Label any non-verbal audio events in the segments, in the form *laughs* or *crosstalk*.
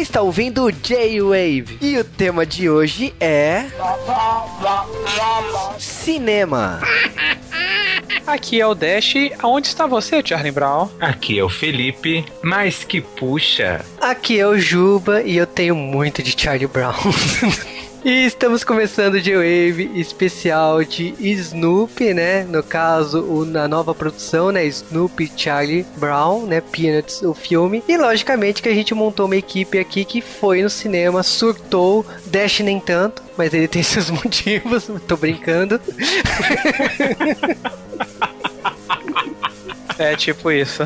Você está ouvindo J-Wave e o tema de hoje é cinema. *laughs* Aqui é o Dash. Aonde está você, Charlie Brown? Aqui é o Felipe, mas que puxa. Aqui é o Juba e eu tenho muito de Charlie Brown. *laughs* E estamos começando o J-Wave especial de Snoopy, né? No caso, o, na nova produção, né? Snoopy Charlie Brown, né? Peanuts, o filme. E logicamente que a gente montou uma equipe aqui que foi no cinema, surtou, Dash nem tanto, mas ele tem *laughs* seus motivos, tô brincando. *laughs* É tipo isso.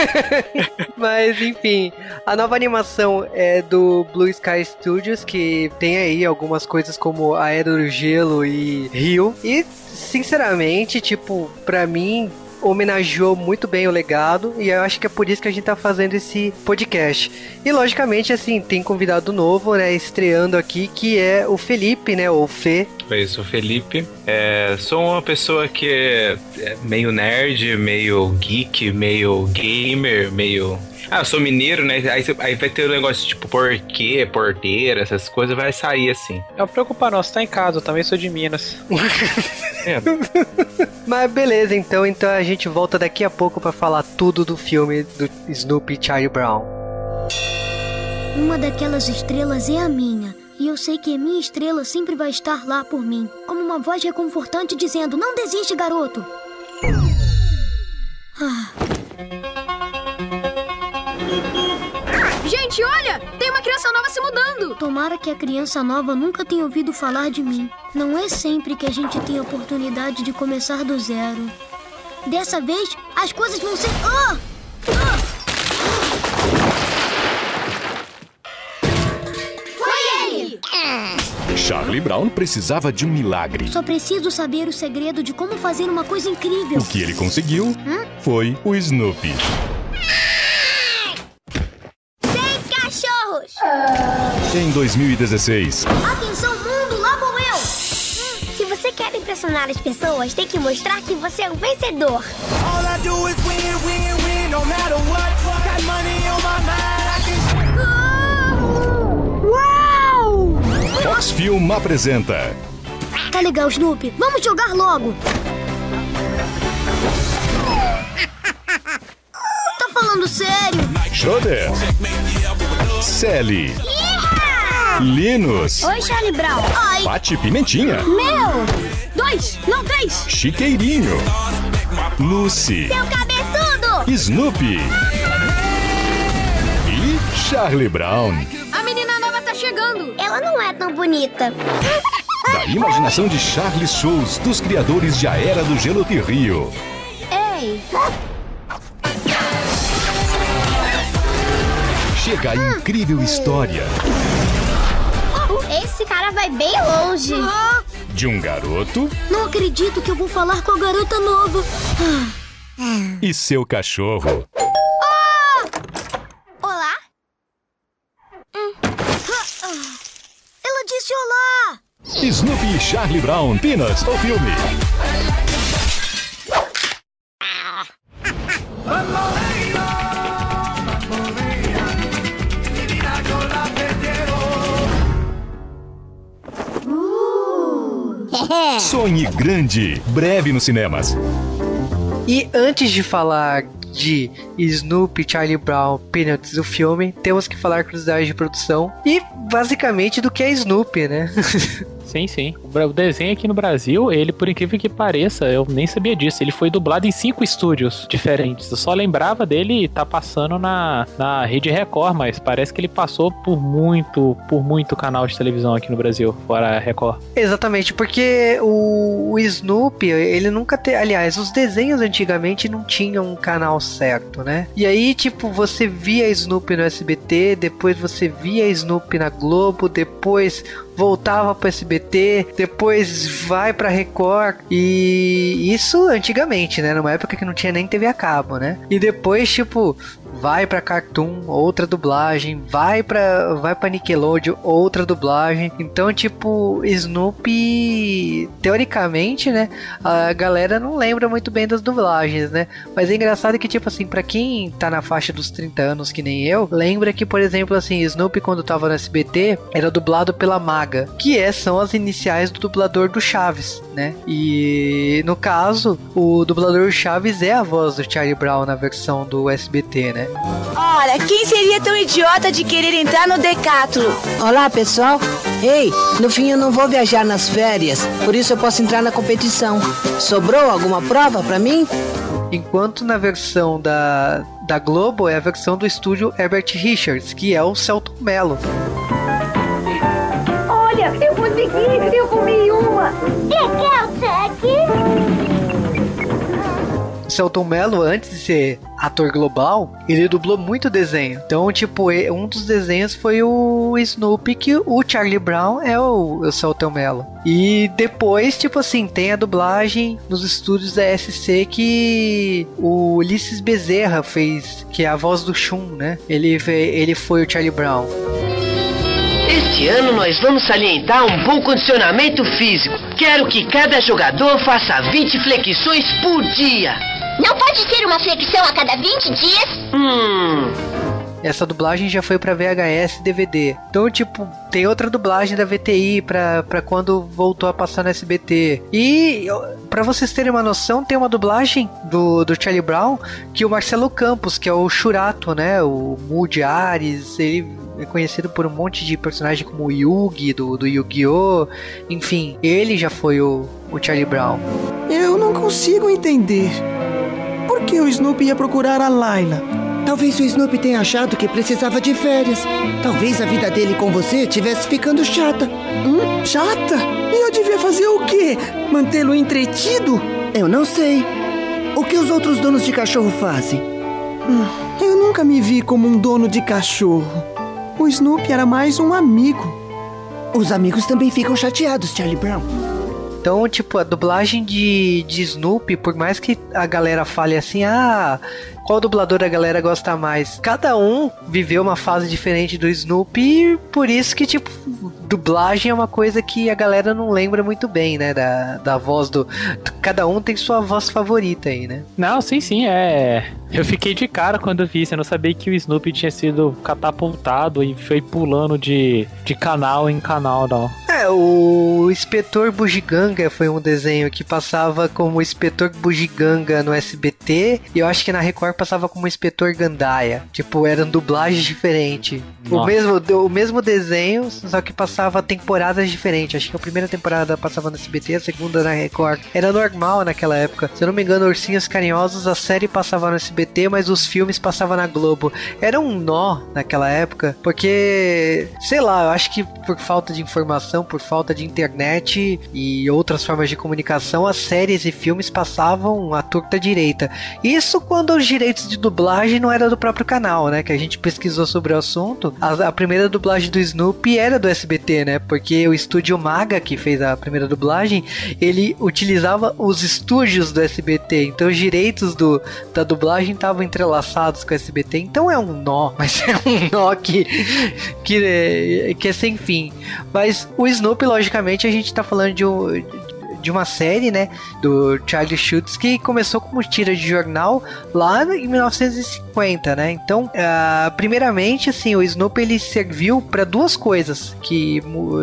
*laughs* Mas enfim, a nova animação é do Blue Sky Studios, que tem aí algumas coisas como a Era do Gelo e Rio. E sinceramente, tipo, pra mim homenageou muito bem o legado e eu acho que é por isso que a gente tá fazendo esse podcast. E logicamente, assim, tem convidado novo, né, estreando aqui, que é o Felipe, né, ou Fê. Eu sou o Felipe. É, sou uma pessoa que é meio nerd, meio geek, meio gamer, meio ah, eu sou mineiro, né? Aí, aí vai ter o um negócio tipo porquê, porteira, essas coisas, vai sair assim. Não preocupa não, você tá em casa, eu também sou de Minas. é. *laughs* Mas beleza, então, então a gente volta daqui a pouco para falar tudo do filme do Snoopy Charlie Brown. Uma daquelas estrelas é a minha. E eu sei que a minha estrela sempre vai estar lá por mim, como uma voz reconfortante dizendo: Não desiste, garoto! Ah. Gente, olha! Tem uma criança nova se mudando! Tomara que a criança nova nunca tenha ouvido falar de mim. Não é sempre que a gente tem a oportunidade de começar do zero. Dessa vez, as coisas vão ser. Ah! Ah! Charlie Brown precisava de um milagre. Só preciso saber o segredo de como fazer uma coisa incrível. O que ele conseguiu hum? foi o Snoopy. Em 2016. Atenção, mundo, lá vou eu! Se você quer impressionar as pessoas, tem que mostrar que você é um vencedor. Uau! Fox Film apresenta. Tá legal, Snoopy. Vamos jogar logo. tá falando sério? Schroeder. Sally. Linus. Oi, Charlie Brown. Ai. Bate Pimentinha. Meu. Dois, não três. Chiqueirinho. Lucy. Seu cabeçudo. Snoopy. E Charlie Brown. Ela não é tão bonita. Da imaginação de Charlie Shows, dos criadores de A Era do Gelo de Rio. Ei. Chega a incrível história. Esse cara vai bem longe. De um garoto. Não acredito que eu vou falar com a garota nova. E seu cachorro. Ah! Olá? Hum. Ela disse olá. Snoopy e Charlie Brown, Peanuts, o filme. Sonhe grande, breve nos cinemas. E antes de falar de Snoopy, Charlie Brown, Peanuts, o filme, temos que falar curiosidades de produção e basicamente do que é Snoopy, né? *laughs* Sim, sim. O desenho aqui no Brasil, ele, por incrível que pareça, eu nem sabia disso. Ele foi dublado em cinco estúdios diferentes. Eu só lembrava dele tá passando na, na Rede Record, mas parece que ele passou por muito, por muito canal de televisão aqui no Brasil, fora Record. Exatamente, porque o, o Snoopy, ele nunca teve. Aliás, os desenhos antigamente não tinham um canal certo, né? E aí, tipo, você via Snoopy no SBT, depois você via Snoopy na Globo, depois voltava pro SBT, depois vai pra Record e isso antigamente, né? Numa época que não tinha nem TV a cabo, né? E depois, tipo, vai pra Cartoon, outra dublagem, vai pra, vai pra Nickelodeon, outra dublagem. Então, tipo, Snoopy, teoricamente, né, a galera não lembra muito bem das dublagens, né? Mas é engraçado que, tipo assim, pra quem tá na faixa dos 30 anos, que nem eu, lembra que, por exemplo, assim, Snoopy, quando tava no SBT, era dublado pela Maga, que é, são as iniciais do dublador do Chaves, né? E no caso, o dublador Chaves é a voz do Charlie Brown na versão do SBT, né? Ora, quem seria tão idiota de querer entrar no Decátulo? Olá, pessoal. Ei, no fim eu não vou viajar nas férias, por isso eu posso entrar na competição. Sobrou alguma prova pra mim? Enquanto na versão da, da Globo é a versão do estúdio Herbert Richards, que é o Celton Mello. Olha, eu consegui! Eu comi uma! Celton Mello, antes de ser ator global, ele dublou muito desenho. Então, tipo, um dos desenhos foi o Snoopy, que o Charlie Brown é o, o Celton Mello. E depois, tipo assim, tem a dublagem nos estúdios da SC que o Ulisses Bezerra fez, que é a voz do Shun, né? Ele, ele foi o Charlie Brown. Este ano nós vamos salientar um bom condicionamento físico. Quero que cada jogador faça 20 flexões por dia. Não pode ser uma flexão a cada 20 dias? Hum. Essa dublagem já foi pra VHS e DVD. Então, tipo, tem outra dublagem da VTI pra, pra quando voltou a passar no SBT. E, ó, pra vocês terem uma noção, tem uma dublagem do, do Charlie Brown que o Marcelo Campos, que é o Churato, né? O Moody Ares, ele é conhecido por um monte de personagem como o Yugi, do, do Yu-Gi-Oh! Enfim, ele já foi o, o Charlie Brown. Eu não consigo entender. Que o Snoopy ia procurar a Layla? Talvez o Snoopy tenha achado que precisava de férias. Talvez a vida dele com você tivesse ficando chata. Hum? Chata? E eu devia fazer o quê? Mantê-lo entretido? Eu não sei. O que os outros donos de cachorro fazem? Hum, eu nunca me vi como um dono de cachorro. O Snoopy era mais um amigo. Os amigos também ficam chateados, Charlie Brown. Então, tipo, a dublagem de, de Snoopy, por mais que a galera fale assim, ah, qual dublador a galera gosta mais? Cada um viveu uma fase diferente do Snoopy, por isso que, tipo, dublagem é uma coisa que a galera não lembra muito bem, né? Da, da voz do. Cada um tem sua voz favorita aí, né? Não, sim, sim, é. Eu fiquei de cara quando vi isso. Eu não sabia que o Snoopy tinha sido catapultado e foi pulando de, de canal em canal, não. É, o Inspetor Bugiganga foi um desenho que passava como Inspetor Bugiganga no SBT e eu acho que na Record passava como Inspetor Gandaia. Tipo, eram dublagens diferentes. O mesmo, o mesmo desenho, só que passava temporadas diferentes. Acho que a primeira temporada passava no SBT, a segunda na Record. Era normal naquela época. Se eu não me engano, Ursinhos Carinhosos, a série passava no SBT, mas os filmes passavam na Globo. Era um nó naquela época, porque, sei lá, eu acho que por falta de informação, por falta de internet e outras formas de comunicação, as séries e filmes passavam à torta direita. Isso quando os direitos de dublagem não era do próprio canal, né? Que a gente pesquisou sobre o assunto. A, a primeira dublagem do Snoopy era do SBT, né? Porque o estúdio Maga, que fez a primeira dublagem, ele utilizava os estúdios do SBT. Então os direitos do, da dublagem estavam entrelaçados com o SBT. Então é um nó, *laughs* mas é um nó que, que, é, que é sem fim. Mas o Snoopy, logicamente, a gente tá falando de um de uma série, né, do Charlie Schultz que começou como tira de jornal lá em 1950, né? Então, uh, primeiramente, assim, o Snoopy ele serviu para duas coisas que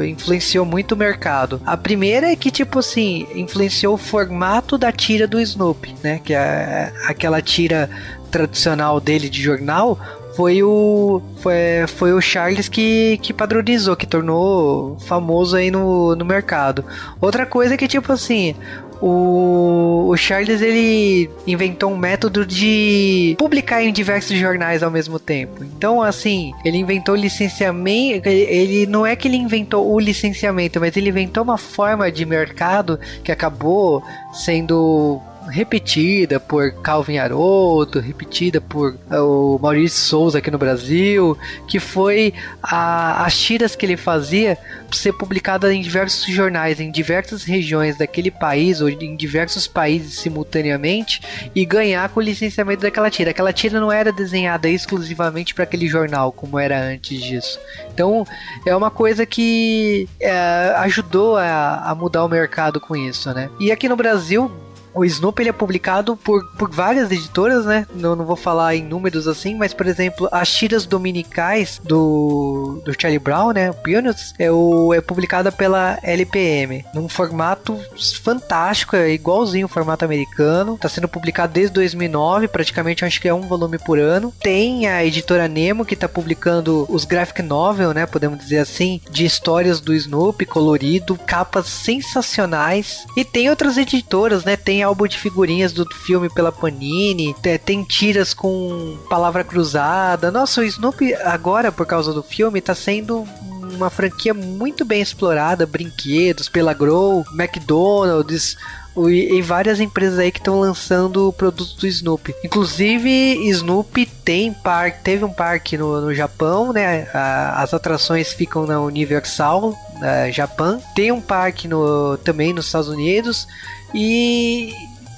influenciou muito o mercado. A primeira é que tipo assim influenciou o formato da tira do Snoopy, né? Que é aquela tira tradicional dele de jornal foi o foi, foi o Charles que, que padronizou, que tornou famoso aí no, no mercado. Outra coisa é que tipo assim, o, o Charles ele inventou um método de publicar em diversos jornais ao mesmo tempo. Então, assim, ele inventou licenciamento. Ele não é que ele inventou o licenciamento, mas ele inventou uma forma de mercado que acabou sendo repetida por Calvin Haroldo, repetida por uh, o Maurício Souza aqui no Brasil, que foi a, as tiras que ele fazia ser publicada em diversos jornais, em diversas regiões daquele país ou em diversos países simultaneamente e ganhar com o licenciamento daquela tira. Aquela tira não era desenhada exclusivamente para aquele jornal como era antes disso. Então é uma coisa que é, ajudou a, a mudar o mercado com isso, né? E aqui no Brasil o Snoopy ele é publicado por, por várias editoras, né? Não, não vou falar em números assim, mas por exemplo, as tiras dominicais do, do Charlie Brown, né? O Peanuts, é, o, é publicada pela LPM, num formato fantástico, é igualzinho o formato americano. Tá sendo publicado desde 2009, praticamente acho que é um volume por ano. Tem a editora Nemo que tá publicando os graphic novel, né? Podemos dizer assim, de histórias do Snoopy colorido, capas sensacionais. E tem outras editoras, né? Tem álbum de figurinhas do filme pela Panini, tem tiras com palavra cruzada. Nossa, o Snoopy agora, por causa do filme, tá sendo uma franquia muito bem explorada, brinquedos pela Grow, McDonald's, e várias empresas aí que estão lançando produtos do Snoopy. Inclusive, Snoopy tem parque, teve um parque no, no Japão, né? as atrações ficam na Universal, na Japão. Tem um parque no, também nos Estados Unidos. E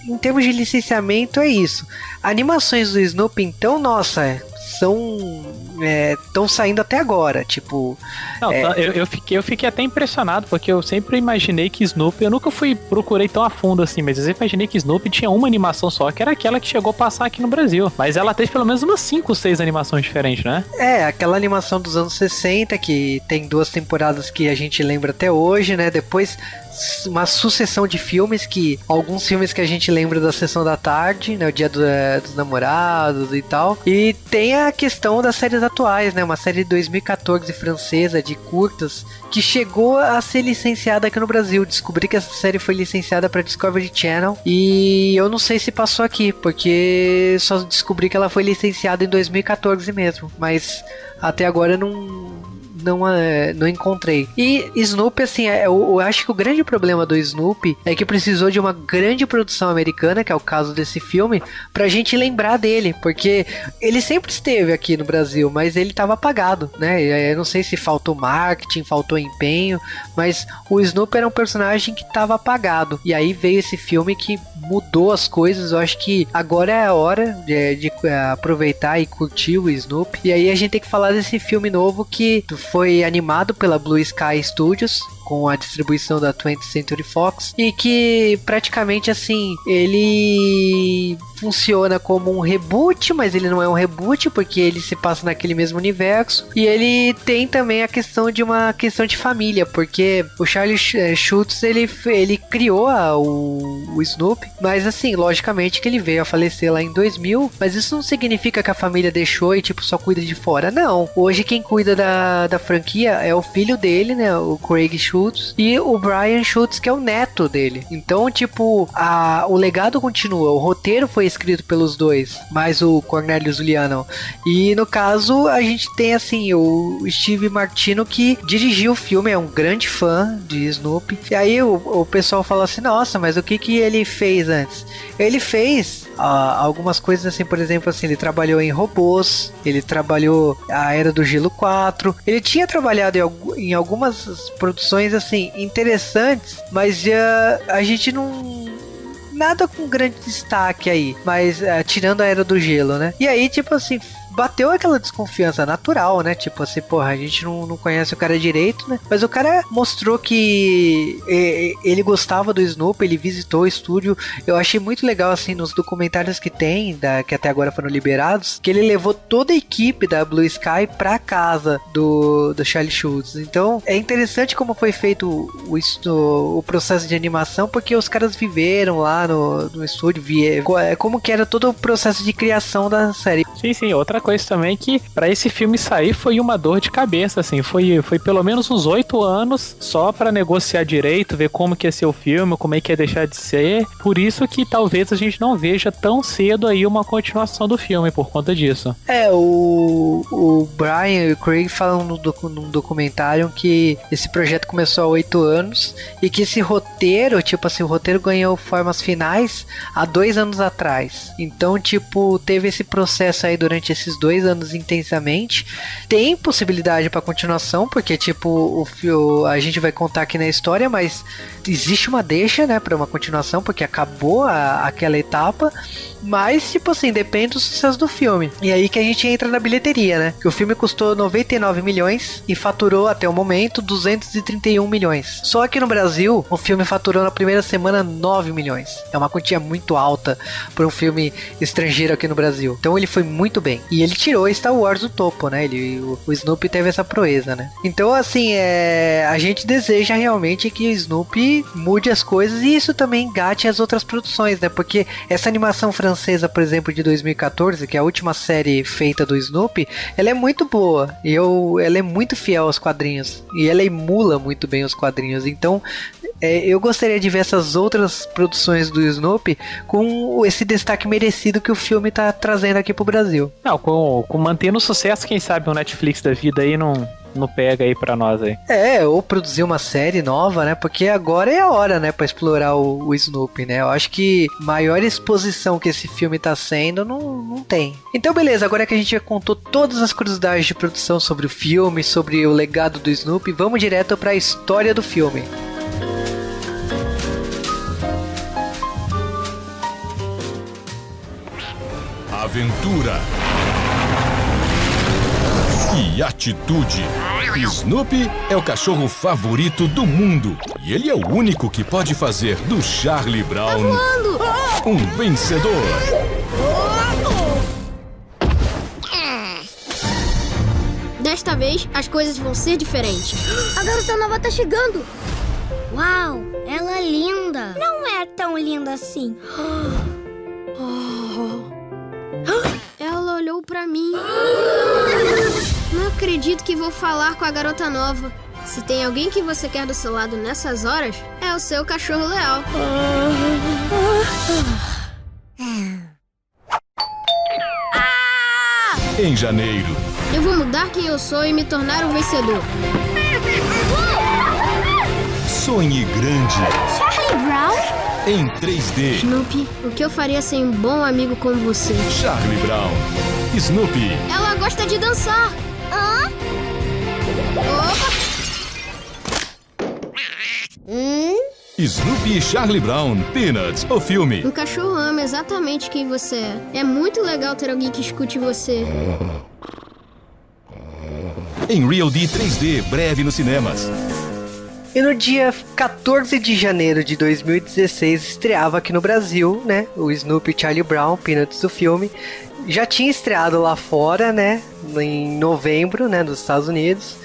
em termos de licenciamento é isso. Animações do Snoopy, então, nossa, são estão é, saindo até agora, tipo. Não, é... eu, eu, fiquei, eu fiquei até impressionado, porque eu sempre imaginei que Snoopy, eu nunca fui, procurei tão a fundo assim, mas eu sempre imaginei que Snoopy tinha uma animação só, que era aquela que chegou a passar aqui no Brasil. Mas ela teve pelo menos umas 5, 6 animações diferentes, né? É, aquela animação dos anos 60, que tem duas temporadas que a gente lembra até hoje, né? Depois uma sucessão de filmes que alguns filmes que a gente lembra da sessão da tarde, né, o Dia do, é, dos Namorados e tal. E tem a questão das séries atuais, né, uma série de 2014 francesa de curtas que chegou a ser licenciada aqui no Brasil. Descobri que essa série foi licenciada para Discovery Channel e eu não sei se passou aqui, porque só descobri que ela foi licenciada em 2014 mesmo, mas até agora não não, é, não encontrei. E Snoopy, assim, é, eu, acho que o grande problema do Snoopy é que precisou de uma grande produção americana, que é o caso desse filme, pra gente lembrar dele, porque ele sempre esteve aqui no Brasil, mas ele tava apagado, né? Eu não sei se faltou marketing, faltou empenho, mas o Snoopy era um personagem que tava apagado. E aí veio esse filme que mudou as coisas. Eu acho que agora é a hora de, de aproveitar e curtir o Snoopy. E aí a gente tem que falar desse filme novo que foi animado pela Blue Sky Studios com a distribuição da 20th Century Fox e que praticamente assim ele funciona como um reboot, mas ele não é um reboot porque ele se passa naquele mesmo universo e ele tem também a questão de uma questão de família, porque o Charlie eh, Schultz ele, ele criou a, o, o Snoopy, mas assim, logicamente que ele veio a falecer lá em 2000, mas isso não significa que a família deixou e tipo só cuida de fora, não. Hoje quem cuida da, da franquia é o filho dele, né, o Craig Schultz e o Brian Schultz, que é o neto dele. Então, tipo, a, o legado continua. O roteiro foi escrito pelos dois, mais o Cornelius Juliano. E no caso, a gente tem assim o Steve Martino que dirigiu o filme, é um grande fã de Snoopy. E aí o, o pessoal fala assim: nossa, mas o que, que ele fez antes? Ele fez uh, algumas coisas assim, por exemplo, assim, ele trabalhou em robôs, ele trabalhou a Era do Gelo 4, ele tinha trabalhado em, em algumas produções assim interessantes, mas uh, a gente não nada com grande destaque aí, mas uh, tirando a era do gelo, né? E aí, tipo assim, bateu aquela desconfiança natural, né? Tipo assim, porra, a gente não, não conhece o cara direito, né? Mas o cara mostrou que ele gostava do Snoopy, ele visitou o estúdio. Eu achei muito legal, assim, nos documentários que tem, da, que até agora foram liberados, que ele levou toda a equipe da Blue Sky pra casa do, do Charlie Schultz. Então, é interessante como foi feito o, o, o processo de animação, porque os caras viveram lá no, no estúdio, vieram, como que era todo o processo de criação da série. Sim, sim, outra coisa coisa também que para esse filme sair foi uma dor de cabeça, assim, foi, foi pelo menos uns oito anos só para negociar direito, ver como que ia ser o filme, como é que ia deixar de ser. Por isso que talvez a gente não veja tão cedo aí uma continuação do filme por conta disso. É, o, o Brian e o Craig falam no docu num documentário que esse projeto começou há oito anos e que esse roteiro, tipo assim, o roteiro ganhou formas finais há dois anos atrás. Então, tipo, teve esse processo aí durante esses dois anos intensamente. Tem possibilidade para continuação, porque, tipo, o, a gente vai contar aqui na história, mas existe uma deixa, né, para uma continuação, porque acabou a, aquela etapa. Mas, tipo assim, depende do sucesso do filme. E aí que a gente entra na bilheteria, né? Que o filme custou 99 milhões e faturou até o momento 231 milhões. Só que no Brasil, o filme faturou na primeira semana 9 milhões. É uma quantia muito alta para um filme estrangeiro aqui no Brasil. Então ele foi muito bem. E ele tirou Star Wars do topo, né? Ele, o, o Snoopy teve essa proeza, né? Então, assim, é, a gente deseja realmente que o Mude as coisas e isso também engate as outras produções, né? Porque essa animação francesa francesa, por exemplo, de 2014, que é a última série feita do Snoopy, ela é muito boa. E eu, ela é muito fiel aos quadrinhos. E ela emula muito bem os quadrinhos. Então, é, eu gostaria de ver essas outras produções do Snoopy com esse destaque merecido que o filme está trazendo aqui pro Brasil. Não, com, com mantendo o sucesso, quem sabe o Netflix da vida aí não, não pega aí pra nós aí. É, ou produzir uma série nova, né? Porque agora é a hora, né, pra explorar o, o Snoopy, né? Eu acho que maior exposição que esse filme tá sendo, não, não tem. Então, beleza, agora que a gente já contou todas as curiosidades de produção sobre o filme, sobre o legado do Snoopy, vamos direto pra história do filme. Aventura e atitude. Snoopy é o cachorro favorito do mundo e ele é o único que pode fazer do Charlie Brown um vencedor. Desta vez, as coisas vão ser diferentes. A garota nova tá chegando. Uau, ela é linda. Não é tão linda assim. Ela *gasps* acredito que vou falar com a garota nova. Se tem alguém que você quer do seu lado nessas horas, é o seu cachorro leal. Em janeiro. Eu vou mudar quem eu sou e me tornar um vencedor. Sonhe grande. Charlie Brown? Em 3D. Snoopy, o que eu faria sem um bom amigo como você? Charlie Brown. Snoopy. Ela gosta de dançar. Snoopy e Charlie Brown. Peanuts, o filme. Um cachorro ama exatamente quem você é. É muito legal ter alguém que escute você. Em Real D 3D, breve nos cinemas. E no dia 14 de janeiro de 2016 estreava aqui no Brasil, né? O Snoopy Charlie Brown, Peanuts do filme. Já tinha estreado lá fora, né? Em novembro, né? Nos Estados Unidos.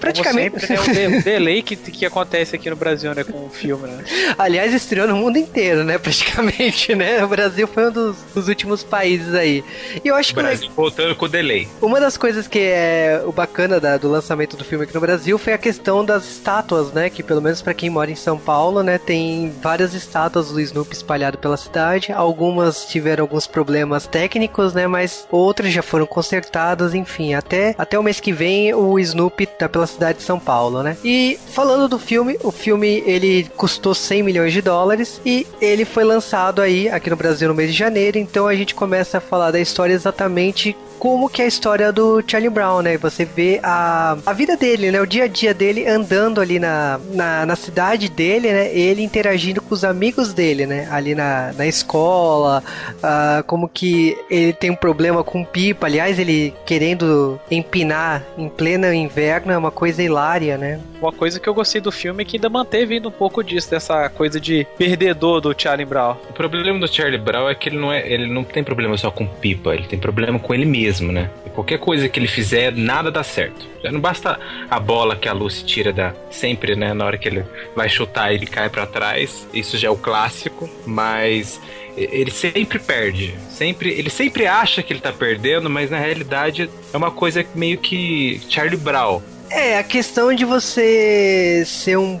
Praticamente. Como sempre, né? O de- delay que, que acontece aqui no Brasil, né? Com o filme, né? *laughs* Aliás, estreou no mundo inteiro, né? *laughs* Praticamente, né? O Brasil foi um dos, dos últimos países aí. E eu acho que o Brasil voltando com o delay. Uma das coisas que é o bacana da- do lançamento do filme aqui no Brasil foi a questão das estátuas, né? Que pelo menos pra quem mora em São Paulo, né, tem várias estátuas do Snoopy espalhado pela cidade. Algumas tiveram alguns problemas técnicos, né? Mas outras já foram consertadas, enfim. Até, até o mês que vem o Snoopy tá pela cidade de São Paulo, né? E falando do filme, o filme ele custou 100 milhões de dólares e ele foi lançado aí aqui no Brasil no mês de janeiro. Então a gente começa a falar da história exatamente como que é a história do Charlie Brown, né? Você vê a, a vida dele, né? O dia a dia dele andando ali na, na, na cidade dele, né? Ele interagindo com os amigos dele, né? Ali na, na escola, ah, como que ele tem um problema com pipa. Aliás, ele querendo empinar em pleno inverno é uma coisa hilária, né? Uma coisa que eu gostei do filme é que ainda manteve ainda um pouco disso, dessa coisa de perdedor do Charlie Brown. O problema do Charlie Brown é que ele não, é, ele não tem problema só com pipa, ele tem problema com ele mesmo, né? E qualquer coisa que ele fizer, nada dá certo. Já não basta a bola que a Lucy tira da sempre, né? Na hora que ele vai chutar, ele cai pra trás. Isso já é o clássico, mas ele sempre perde. Sempre, ele sempre acha que ele tá perdendo, mas na realidade é uma coisa meio que Charlie Brown. É, a questão de você ser um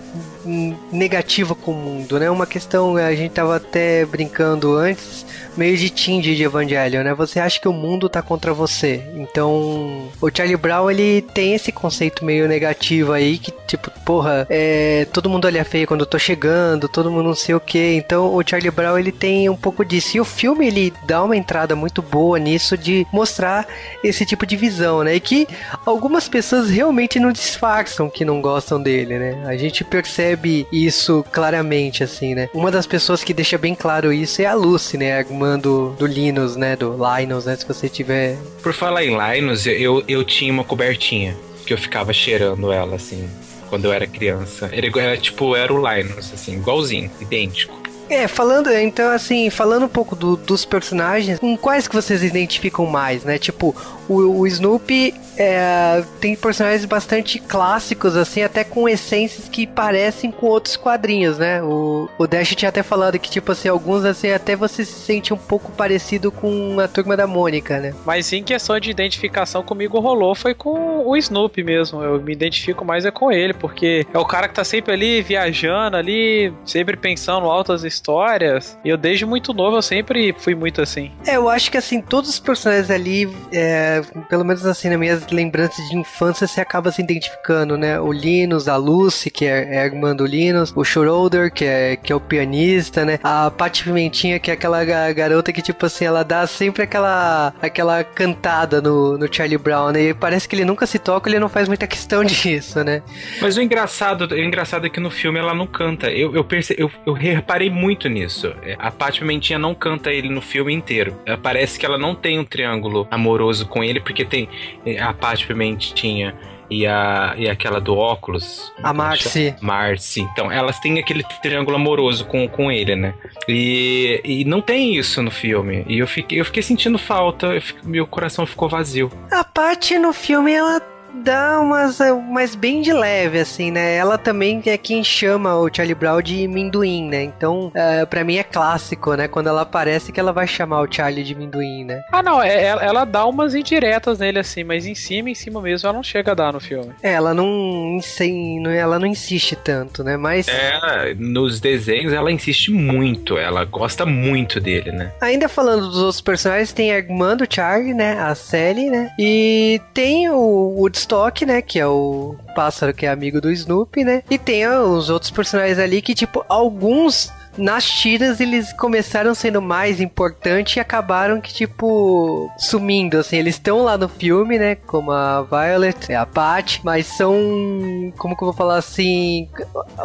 negativo com o mundo, né? Uma questão, a gente tava até brincando antes, meio de Tindy de Evangelho, né? Você acha que o mundo tá contra você. Então, o Charlie Brown, ele tem esse conceito meio negativo aí, que tipo, porra, é, todo mundo olha feio quando eu tô chegando, todo mundo não sei o que. Então, o Charlie Brown, ele tem um pouco disso. E o filme, ele dá uma entrada muito boa nisso de mostrar esse tipo de visão, né? E que algumas pessoas realmente não disfarçam que não gostam dele, né? A gente percebe isso claramente, assim, né? Uma das pessoas que deixa bem claro isso é a Lucy, né? Irmã do, Linus, né? Do Linus, né? Se você tiver. Por falar em Linus, eu, eu tinha uma cobertinha que eu ficava cheirando ela, assim, quando eu era criança. Ele era tipo, era o Linus, assim, igualzinho, idêntico. É, falando, então assim, falando um pouco do, dos personagens, com quais que vocês identificam mais, né? Tipo, o, o Snoopy é, tem personagens bastante clássicos, assim, até com essências que parecem com outros quadrinhos, né? O, o Dash tinha até falado que, tipo assim, alguns, assim, até você se sente um pouco parecido com a Turma da Mônica, né? Mas em questão de identificação comigo rolou foi com o Snoopy mesmo. Eu me identifico mais é com ele, porque é o cara que tá sempre ali viajando ali, sempre pensando altas histórias. E eu desde muito novo eu sempre fui muito assim. É, eu acho que assim, todos os personagens ali, é, pelo menos assim, nas minhas lembranças de infância, você acaba se identificando, né? O Linus, a Lucy, que é, é a irmã do Linus, o Schroeder, que é, que é o pianista, né? A Paty Pimentinha, que é aquela garota que, tipo assim, ela dá sempre aquela, aquela cantada no, no Charlie Brown, né? E parece que ele nunca se toca, ele não faz muita questão *laughs* disso, né? Mas o engraçado, o engraçado é que no filme ela não canta. Eu, eu, perce, eu, eu reparei muito nisso. A Paty Pimentinha não canta ele no filme inteiro. Parece que ela não tem um triângulo amoroso com ele, porque tem a Paty Pimentinha e, a, e aquela do óculos. A Marcy. Marcy. Então, elas têm aquele triângulo amoroso com, com ele, né? E, e não tem isso no filme. E eu fiquei, eu fiquei sentindo falta, meu coração ficou vazio. A Paty no filme, ela dá umas, mas bem de leve, assim, né? Ela também é quem chama o Charlie Brown de Minduim, né? Então, uh, pra mim é clássico, né? Quando ela aparece que ela vai chamar o Charlie de Minduim, né? Ah, não, é, ela, ela dá umas indiretas nele, assim, mas em cima, em cima mesmo, ela não chega a dar no filme. É, ela não, ela não insiste tanto, né? Mas... É, nos desenhos ela insiste muito, ela gosta muito dele, né? Ainda falando dos outros personagens, tem a irmã do Charlie, né? A Sally, né? E tem o Woodstock, né? Que é o pássaro que é amigo do Snoopy, né? E tem os outros personagens ali que, tipo, alguns nas tiras eles começaram sendo mais importantes e acabaram que, tipo, sumindo, assim. Eles estão lá no filme, né? Como a Violet, a Pat, mas são. Como que eu vou falar assim?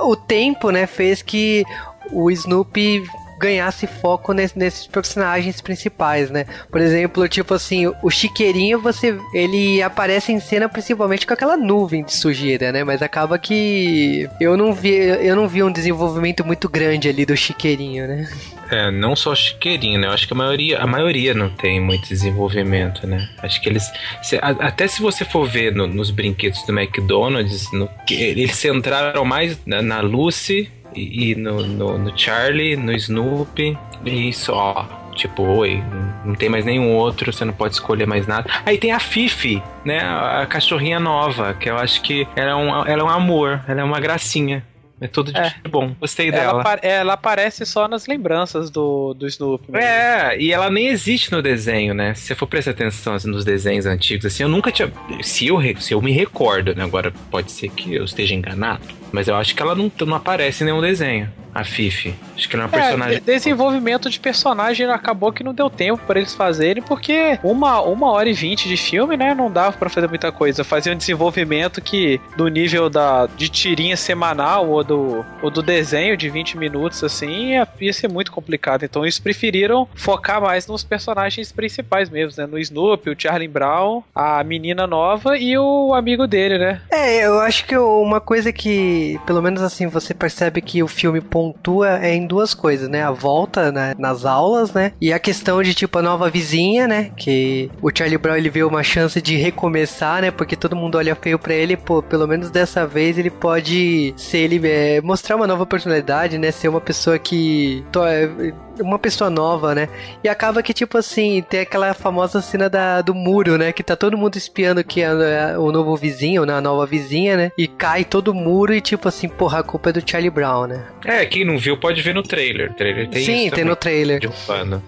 O tempo, né? Fez que o Snoopy ganhasse foco nesse, nesses personagens principais, né? Por exemplo, tipo assim, o Chiqueirinho, você ele aparece em cena principalmente com aquela nuvem de sujeira, né? Mas acaba que eu não vi, eu não vi um desenvolvimento muito grande ali do Chiqueirinho, né? É, não só chiqueirinho, né? Eu acho que a maioria, a maioria não tem muito desenvolvimento, né? Acho que eles. Se, a, até se você for ver no, nos brinquedos do McDonald's, no, eles centraram mais na, na Lucy e, no, no, no, Charlie, no Snoopy e só. Tipo, oi, não tem mais nenhum outro, você não pode escolher mais nada. Aí tem a Fifi, né? A, a cachorrinha nova, que eu acho que ela é um, ela é um amor, ela é uma gracinha. É tudo de é. bom. Gostei dela. Ela, ela, aparece só nas lembranças do, do Snoopy. Mesmo. É, e ela nem existe no desenho, né? Se você for prestar atenção assim, nos desenhos antigos, assim, eu nunca tinha. Se eu, se eu me recordo, né? Agora pode ser que eu esteja enganado. Mas eu acho que ela não, não aparece em nenhum desenho a Fifi. Acho que ela é uma personagem. É, desenvolvimento de personagem acabou que não deu tempo para eles fazerem, porque uma, uma hora e vinte de filme, né? Não dava para fazer muita coisa. Fazia um desenvolvimento que, do nível da, de tirinha semanal ou do, ou do desenho de 20 minutos, assim, ia, ia ser muito complicado. Então eles preferiram focar mais nos personagens principais mesmo, né? No Snoopy, o Charlie Brown, a menina nova e o amigo dele, né? É, eu acho que uma coisa que, pelo menos assim, você percebe que o filme pontua é em duas coisas, né? A volta né, nas aulas, né? E a questão de, tipo, a nova vizinha, né? Que o Charlie Brown, ele vê uma chance de recomeçar, né? Porque todo mundo olha feio pra ele, pô, pelo menos dessa vez ele pode ser ele, é, mostrar uma nova personalidade, né? Ser uma pessoa que to é, uma pessoa nova, né? E acaba que, tipo assim, tem aquela famosa cena da, do muro, né? Que tá todo mundo espiando que é, é o novo vizinho, né? A nova vizinha, né? E cai todo o muro e, tipo assim, porra, a culpa é do Charlie Brown, né? É, quem não viu pode ver no trailer. Trailer tem Sim, tem no trailer. De um.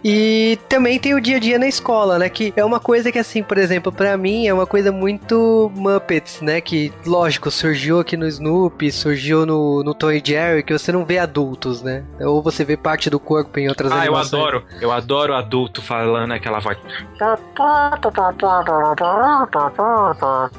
E também tem o dia a dia na escola, né? Que é uma coisa que, assim, por exemplo, para mim é uma coisa muito Muppets, né? Que, lógico, surgiu aqui no Snoopy, surgiu no, no Tom e Jerry, que você não vê adultos, né? Ou você vê parte do corpo em outras Ah, eu animações. adoro. Eu adoro adulto falando aquela voz.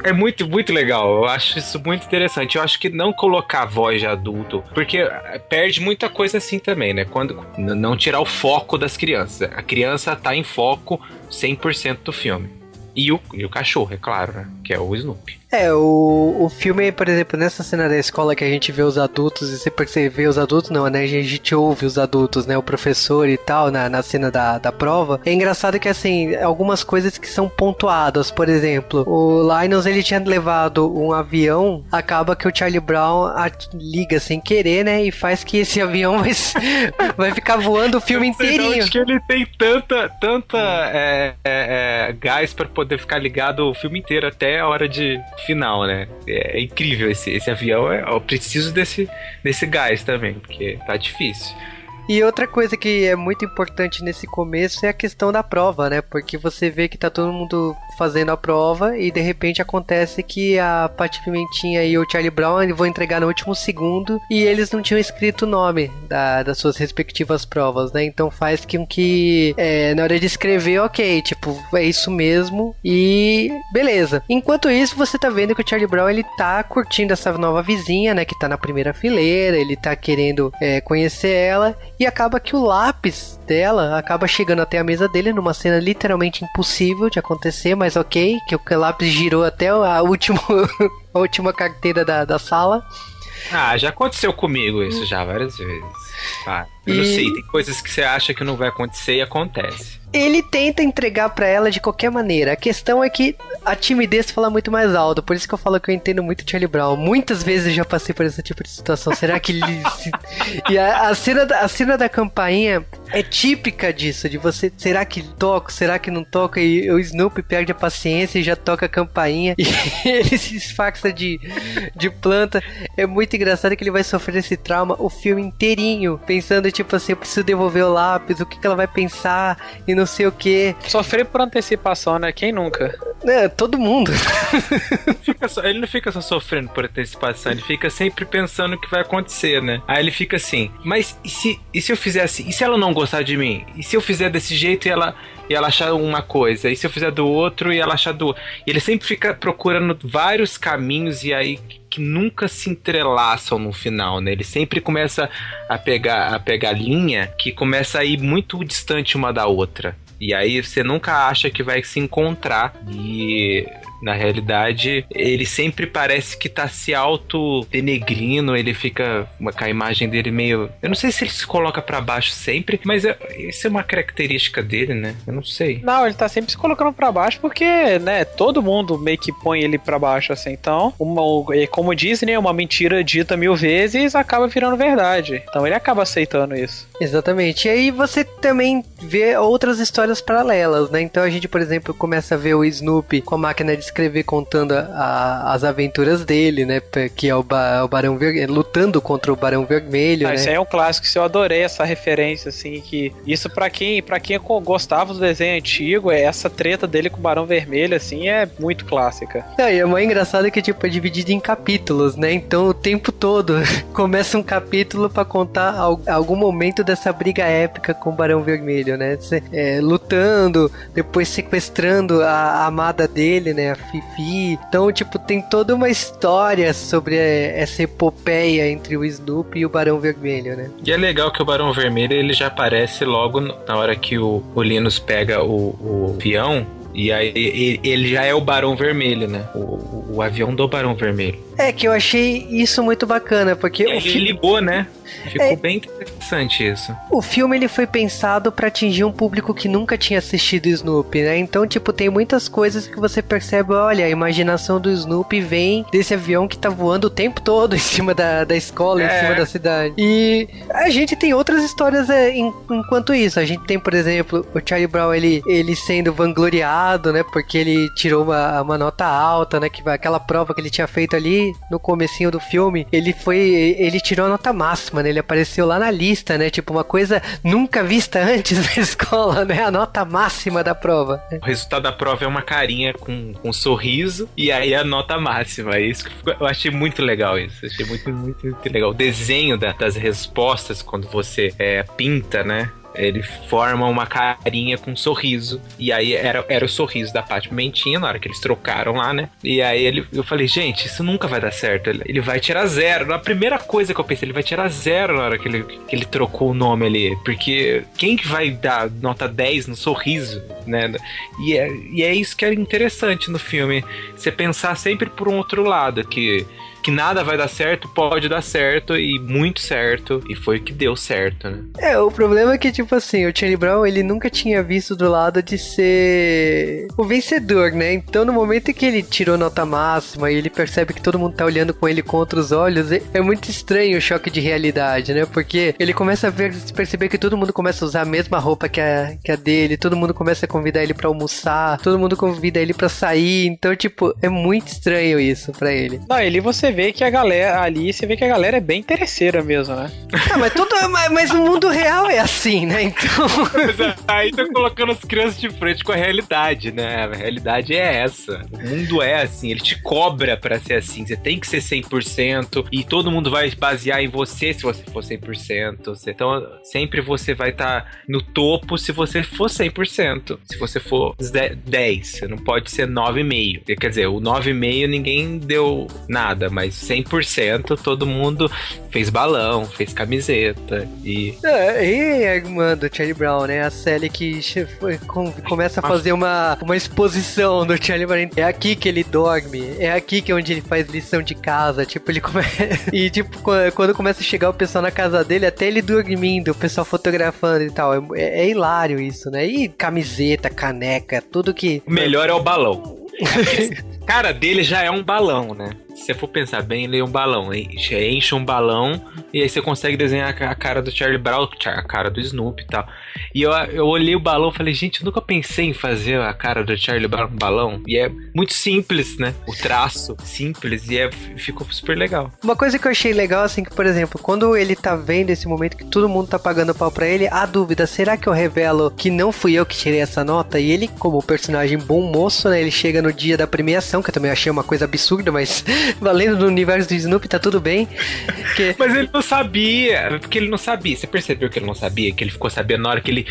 É muito, muito legal. Eu acho isso muito interessante. Eu acho que não colocar voz de adulto, porque perde muita coisa assim também, né? Quando não tirar o foco das crianças. A criança tá em foco 100% do filme. E o, e o cachorro, é claro, né? Que é o Snoopy. É, o, o filme, por exemplo, nessa cena da escola que a gente vê os adultos, e sempre que você vê os adultos, não, né? A gente ouve os adultos, né? O professor e tal, na, na cena da, da prova. É engraçado que, assim, algumas coisas que são pontuadas, por exemplo, o Linus, ele tinha levado um avião, acaba que o Charlie Brown liga sem querer, né? E faz que esse *laughs* avião vai, vai ficar voando o filme inteirinho. onde que ele tem tanta, tanta é, é, é, gás pra poder ficar ligado o filme inteiro até a hora de final, né? É, incrível esse, esse avião. É, eu preciso desse, desse gás também, porque tá difícil. E outra coisa que é muito importante nesse começo é a questão da prova, né? Porque você vê que tá todo mundo fazendo a prova e de repente acontece que a Paty Pimentinha e o Charlie Brown vão entregar no último segundo e eles não tinham escrito o nome da- das suas respectivas provas, né? Então faz com que é, na hora de escrever, ok, tipo, é isso mesmo e beleza. Enquanto isso, você tá vendo que o Charlie Brown ele tá curtindo essa nova vizinha, né? Que tá na primeira fileira, ele tá querendo é, conhecer ela e acaba que o lápis dela acaba chegando até a mesa dele numa cena literalmente impossível de acontecer, mas ok, que o lápis girou até a última, *laughs* a última carteira da, da sala. Ah, já aconteceu comigo isso já várias vezes. Tá. Eu não E- sei, tem coisas que você acha que não vai acontecer e acontece. Ele tenta entregar pra ela de qualquer maneira. A questão é que a timidez fala muito mais alto. Por isso que eu falo que eu entendo muito Charlie Brown. Muitas vezes eu já passei por esse tipo de situação. Será que ele. *laughs* e a, a cena da, a cena da campainha é típica disso. De você. Será que toco? Será que não toca? E o Snoopy perde a paciência e já toca a campainha. *laughs* E ele se esfaxa de, de planta. É muito engraçado que ele vai sofrer esse trauma o filme inteirinho. Pensando, tipo assim, eu preciso devolver o lápis. O que, que ela vai pensar? E não sei o que. Sofrer por antecipação, né? Quem nunca? É, todo mundo. Fica só- ele não fica só sofrendo por antecipação, ele fica sempre pensando o que vai acontecer, né? Aí ele fica assim, mas e se, e se eu fizer assim? E se ela não gostar de mim? E se eu fizer desse jeito e ela, e ela achar uma coisa? E se eu fizer do outro e ela achar do outro? E ele sempre fica procurando vários caminhos e aí que nunca se entrelaçam no final, né? Ele sempre começa a pegar a pegar linha que começa a ir muito distante uma da outra. E aí você nunca acha que vai se encontrar. E na realidade, ele sempre parece que tá se auto-denegrindo, ele fica uma- com a imagem dele meio. Eu não sei se ele se coloca pra baixo sempre, mas é- isso é uma característica dele, né? Eu não sei. Não, ele tá sempre se colocando pra baixo porque, né, todo mundo meio que põe ele pra baixo, assim. Então, uma, como dizem, né, uma mentira dita mil vezes acaba virando verdade. Então ele acaba aceitando isso. Exatamente. E aí você também vê outras histórias paralelas, né? Então a gente, por exemplo, começa a ver o Snoopy com a máquina de escrever contando a- as aventuras dele, né? Que é o, ba- o Barão Vermelho, lutando contra o Barão Vermelho, Ah, né? Isso aí é um clássico, eu adorei essa referência, assim, que isso pra quem, para quem gostava do desenho antigo, é essa treta dele com o Barão Vermelho, assim, é muito clássica. Não, e é mais engraçado que tipo é dividido em capítulos, né? Então o tempo todo *laughs* começa um capítulo pra contar al- algum momento dessa briga épica com o Barão Vermelho, né? Cê, é, lutando, depois sequestrando a, a amada dele, né? Fifi. Então tipo tem toda uma história sobre é, essa epopeia entre o Snoopy e o Barão Vermelho, né? E é legal que o Barão Vermelho ele já aparece logo na hora que o, o Linus pega o, o avião. E aí ele- ele já é o Barão Vermelho, né? O, o- o avião do Barão Vermelho. É que eu achei isso muito bacana porque o Ele fi- ligou, né? Ficou É. bem interessante isso. O filme ele foi pensado pra atingir um público que nunca tinha assistido Snoopy, né? Então, tipo, tem muitas coisas que você percebe, olha, a imaginação do Snoopy vem desse avião que tá voando o tempo todo *laughs* em cima da, da escola, em É. cima da cidade. E a gente tem outras histórias é, em- enquanto isso. A gente tem, por exemplo, o Charlie Brown, ele, ele sendo vangloriado, né? Porque ele tirou uma, uma nota alta, né? Que aquela prova que ele tinha feito ali no comecinho do filme, ele foi, ele tirou a nota máxima, né? Ele apareceu lá na lista, né? Tipo, uma coisa nunca vista *laughs* antes na escola, né? A nota máxima da prova. O resultado da prova é uma carinha com, com um sorriso e aí a nota máxima. Isso eu achei muito legal isso. Achei muito, muito, muito legal. O desenho da- das respostas, quando você é, pinta, né? Ele forma uma carinha com um sorriso. E aí era, era o sorriso da Paty Pimentinha na hora que eles trocaram lá, né? E aí ele, eu falei, gente, isso nunca vai dar certo. Ele, ele vai tirar zero. Na primeira coisa que eu pensei, ele vai tirar zero na hora que ele, que ele trocou o nome ali. Porque quem que vai dar nota 10 no sorriso, né? E é, e é isso que é interessante no filme. Você pensar sempre por um outro lado, que, que nada vai dar certo, pode dar certo, e muito certo. E foi o que deu certo, né? É, o problema é que, tipo assim, o Charlie Brown, ele nunca tinha visto do lado de ser o vencedor, né? Então, no momento em que ele tirou nota máxima e ele percebe que todo mundo tá olhando com ele contra os olhos, é- é muito estranho o choque de realidade, né? Porque ele começa a ver, perceber que todo mundo começa a usar a mesma roupa que a, que a dele, todo mundo começa a convidar ele pra almoçar, todo mundo convida ele pra sair. Então, tipo, é muito estranho isso pra ele. Não, ali você vê que a galera, ali você vê que a galera é bem interesseira mesmo, né? Ah, mas, tudo, mas, mas o mundo real é assim, né? Então. *laughs* Mas é, aí tá colocando as crianças de frente com a realidade, né? A realidade é essa. O mundo é assim, ele te cobra pra ser assim. Você tem que ser 100% e todo mundo vai basear em você se você for 100%. Você- Então, sempre você vai estar no topo se você for 100%. Se você for ze- 10, você não pode ser 9,5. Quer dizer, o 9,5 ninguém deu nada, mas 100% todo mundo fez balão, fez camiseta e É, e a irmã do Charlie Brown, né? A Sally que começa a fazer uma, uma exposição do Charlie Brown. É aqui que ele dorme, é aqui que é onde ele faz lição de casa. Tipo, ele começa. *laughs* E, tipo, quando, começa a chegar o pessoal na casa dele, até ele dormindo, o pessoal fotografando e tal. É, é- é hilário isso, né? E camiseta, caneca, tudo que. O melhor é o balão. A *laughs* cara dele já é um balão, né? Se você for pensar bem, é um balão. Enche, enche um balão e aí você consegue desenhar a cara do Charlie Brown, a cara do Snoopy e tal. E eu, eu olhei o balão e falei, gente, eu nunca pensei em fazer a cara do Charlie Brown com balão. E é muito simples, né? O traço simples e é, ficou super legal. Uma coisa que eu achei legal, assim, que, por exemplo, quando ele tá vendo esse momento que todo mundo tá pagando pau pra ele, a dúvida, será que eu revelo que não fui eu que tirei essa nota? E ele, como personagem bom moço, né, ele chega no dia da premiação, que eu também achei uma coisa absurda, mas valendo no universo do Snoopy, tá tudo bem. Que... Mas ele não sabia, porque ele não sabia. Você percebeu que ele não sabia? Que ele ficou sabendo na hora que ele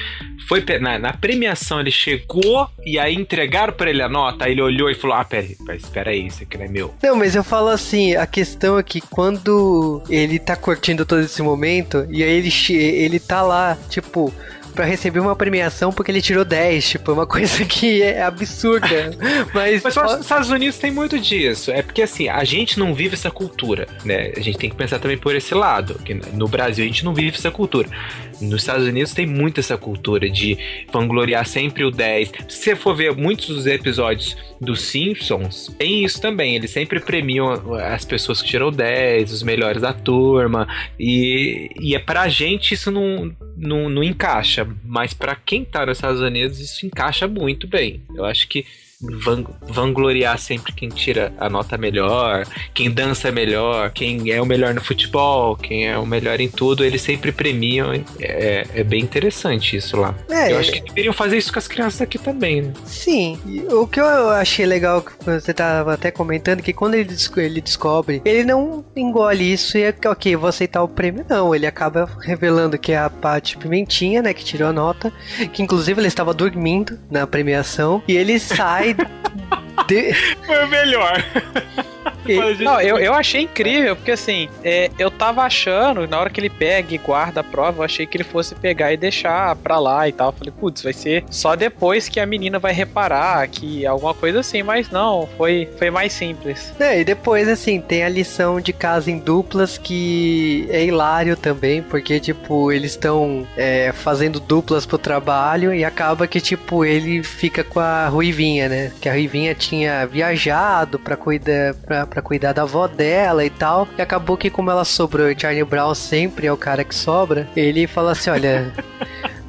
foi na, na premiação, ele chegou e aí entregaram pra ele a nota. Aí ele olhou e falou: Ah, pera, aí, mas espera aí, isso aqui não é meu. Não, mas eu falo assim, a questão é que quando ele tá curtindo todo esse momento, e aí ele, ele tá lá, tipo, pra receber uma premiação porque ele tirou 10, tipo, é uma *laughs* coisa que é absurda. Mas, Mas eu acho que os Estados Unidos tem muito disso. É porque assim, a gente não vive essa cultura, né? A gente tem que pensar também por esse lado. Que no Brasil a gente não vive essa cultura. Nos Estados Unidos tem muito essa cultura de vangloriar sempre o 10. Se você for ver muitos dos episódios dos Simpsons, tem isso também. Eles sempre premiam as pessoas que tiram 10, os melhores da turma. E, e é pra gente isso não, não, não encaixa. Mas pra quem tá nos Estados Unidos, isso encaixa muito bem. Eu acho que van- vangloriar sempre quem tira a nota melhor, quem dança melhor, quem é o melhor no futebol, quem é o melhor em tudo, eles sempre premiam. É, é bem interessante isso lá. É. Eu acho que deveriam fazer isso com as crianças aqui também, né? Sim, o que eu achei legal que você tava até comentando que quando ele, ele descobre, ele não engole isso e é que, ok, vou aceitar o prêmio, não. Ele acaba revelando que é a Paty Pimentinha, né, que tirou a nota, que inclusive ele estava dormindo na premiação, e ele *laughs* sai. De- Foi o melhor. Não, eu, eu achei incrível, porque assim, é, eu tava achando, na hora que ele pega e guarda a prova, eu achei que ele fosse pegar e deixar pra lá e tal. Eu falei, putz, vai ser só depois que a menina vai reparar que alguma coisa assim, mas não, foi, foi mais simples. É, e depois, assim, tem a lição de casa em duplas que é hilário também, porque, tipo, eles estão é, fazendo duplas pro trabalho e acaba que, tipo, ele fica com a Ruivinha, né? Que a Ruivinha tinha viajado pra cuidar, pra, pra cuidar da avó dela e tal, e acabou que, como ela sobrou e Charlie Brown sempre é o cara que sobra, ele fala assim: olha.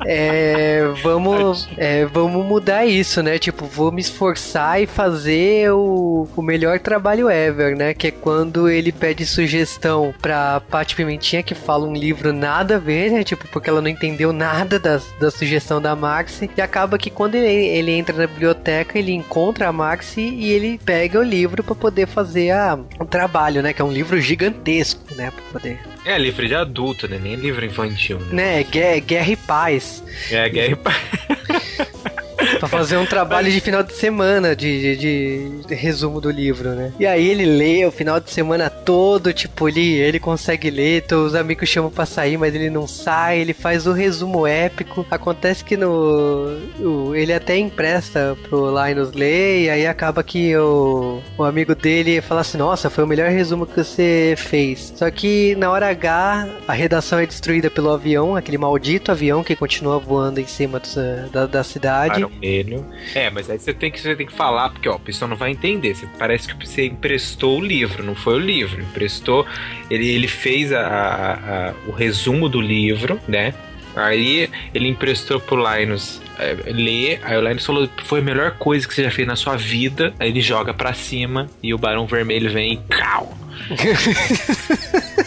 É, vamos, é, vamos mudar isso, né? Tipo, vou me esforçar e fazer o, o melhor trabalho ever, né? Que é quando ele pede sugestão pra Paty Pimentinha, que fala um livro nada a ver, né? Tipo, porque ela não entendeu nada da, da sugestão da Maxi. E acaba que quando ele, ele entra na biblioteca, ele encontra a Maxi e ele pega o livro para poder fazer a, o trabalho, né? Que é um livro gigantesco, né? Pra poder é livro de adulto, né? Nem livro infantil. Né, né guerra, guerra e paz. É, guerra e paz. *laughs* pra fazer um trabalho de final de semana de, de, de, resumo do livro, né? E aí ele lê o final de semana todo, tipo, ele, ele consegue ler, então os amigos chamam pra sair, mas ele não sai, ele faz o resumo épico. Acontece que no. O, ele até empresta pro Linus ler, e aí acaba que o, o amigo dele fala assim: Nossa, foi o melhor resumo que você fez. Só que na hora H, a redação é destruída pelo avião, aquele maldito avião que continua voando em cima do, da, da cidade. Vermelho. É, mas aí você tem que, você tem que falar, porque ó, a pessoa não vai entender. Você, parece que você emprestou o livro, não foi o livro. Emprestou, ele, ele fez a, a, a, o resumo do livro, né? Aí ele emprestou pro Linus é, ler, aí o Linus falou: foi a melhor coisa que você já fez na sua vida. Aí ele joga pra cima e o Barão Vermelho vem e cau. *laughs*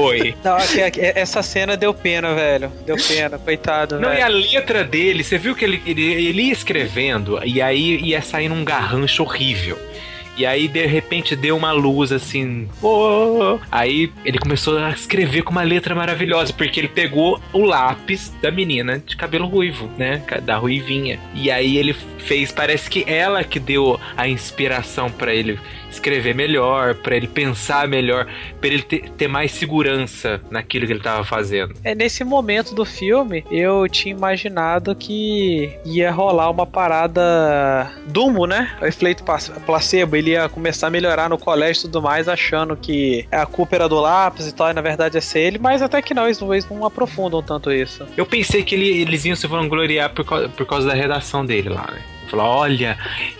Foi. Não, essa cena deu pena, velho. Deu pena, coitado. Não, velho. e a letra dele, você viu que ele, ele, ele ia escrevendo e aí ia sair num garrancho horrível. E aí, de repente, deu uma luz assim. Oh! Aí ele começou a escrever com uma letra maravilhosa, porque ele pegou o lápis da menina de cabelo ruivo, né? Da ruivinha. E aí ele fez, parece que ela que deu a inspiração para ele escrever melhor, para ele pensar melhor, para ele ter, ter, mais segurança naquilo que ele tava fazendo. É nesse momento do filme eu tinha imaginado que ia rolar uma parada Dumbo, né? O efeito placebo, ele ia começar a melhorar no colégio e tudo mais, achando que a culpa era do lápis e tal, e na verdade é ser ele, mas até que não, eles, eles não aprofundam tanto isso. Eu pensei que ele, eles iam se vangloriar por, por causa da redação dele lá, né? Falou, olha,